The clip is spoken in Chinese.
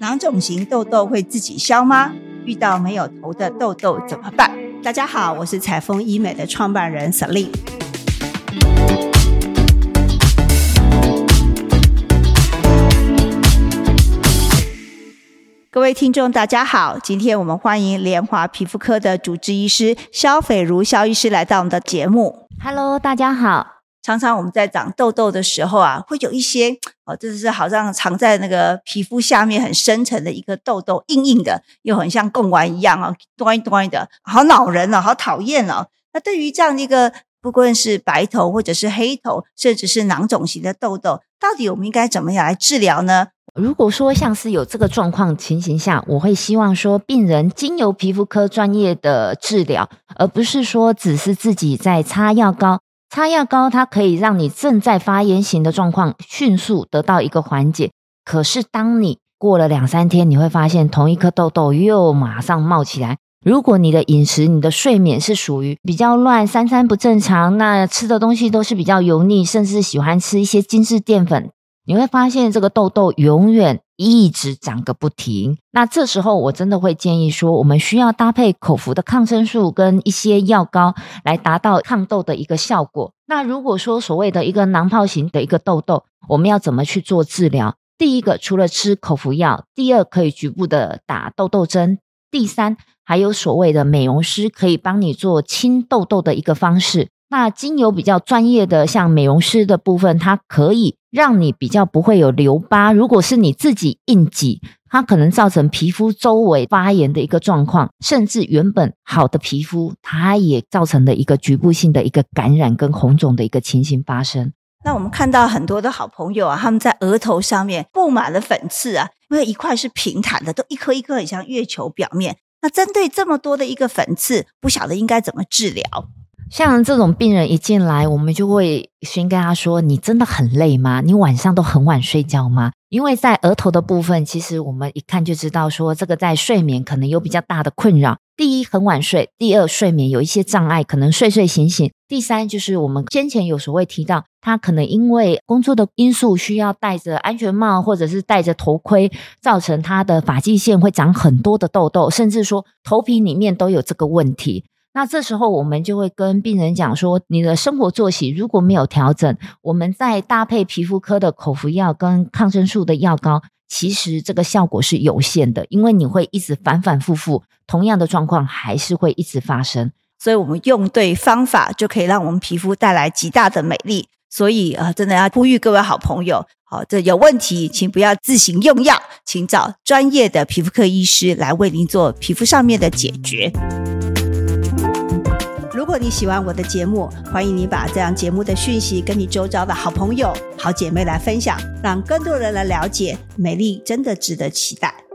囊肿型痘痘会自己消吗？遇到没有头的痘痘怎么办？大家好，我是彩丰医美的创办人 Celine。各位听众，大家好，今天我们欢迎联华皮肤科的主治医师肖斐如肖医师来到我们的节目。Hello，大家好。常常我们在长痘痘的时候啊，会有一些 哦，这是好像藏在那个皮肤下面很深层的一个痘痘，硬硬的，又很像贡丸一样哦，端一端的，好恼人哦，好讨厌哦。那对于这样的一个，不论是白头或者是黑头，甚至是囊肿型的痘痘，到底我们应该怎么样来治疗呢？如果说像是有这个状况情形下，我会希望说病人经由皮肤科专业的治疗，而不是说只是自己在擦药膏。擦药膏它可以让你正在发炎型的状况迅速得到一个缓解，可是当你过了两三天，你会发现同一颗痘痘又马上冒起来。如果你的饮食、你的睡眠是属于比较乱、三餐不正常，那吃的东西都是比较油腻，甚至喜欢吃一些精致淀粉，你会发现这个痘痘永远一直长个不停。那这时候我真的会建议说，我们需要搭配口服的抗生素跟一些药膏来达到抗痘的一个效果。那如果说所谓的一个囊泡型的一个痘痘，我们要怎么去做治疗？第一个，除了吃口服药，第二可以局部的打痘痘针，第三还有所谓的美容师可以帮你做清痘痘的一个方式。那精油比较专业的，像美容师的部分，它可以让你比较不会有留疤。如果是你自己硬挤，它可能造成皮肤周围发炎的一个状况，甚至原本好的皮肤，它也造成了一个局部性的一个感染跟红肿的一个情形发生。那我们看到很多的好朋友啊，他们在额头上面布满了粉刺啊，因为一块是平坦的，都一颗一颗很像月球表面。那针对这么多的一个粉刺，不晓得应该怎么治疗？像这种病人一进来，我们就会先跟他说：“你真的很累吗？你晚上都很晚睡觉吗？”因为在额头的部分，其实我们一看就知道说，这个在睡眠可能有比较大的困扰。第一，很晚睡；第二，睡眠有一些障碍，可能睡睡醒醒；第三，就是我们先前有所谓提到，他可能因为工作的因素，需要戴着安全帽或者是戴着头盔，造成他的发际线会长很多的痘痘，甚至说头皮里面都有这个问题。那这时候我们就会跟病人讲说，你的生活作息如果没有调整，我们再搭配皮肤科的口服药跟抗生素的药膏，其实这个效果是有限的，因为你会一直反反复复，同样的状况还是会一直发生。所以我们用对方法，就可以让我们皮肤带来极大的美丽。所以呃，真的要呼吁各位好朋友，好、这有问题，请不要自行用药，请找专业的皮肤科医师来为您做皮肤上面的解决。你喜欢我的节目，欢迎你把这样节目的讯息跟你周遭的好朋友、好姐妹来分享，让更多人来了解美丽真的值得期待。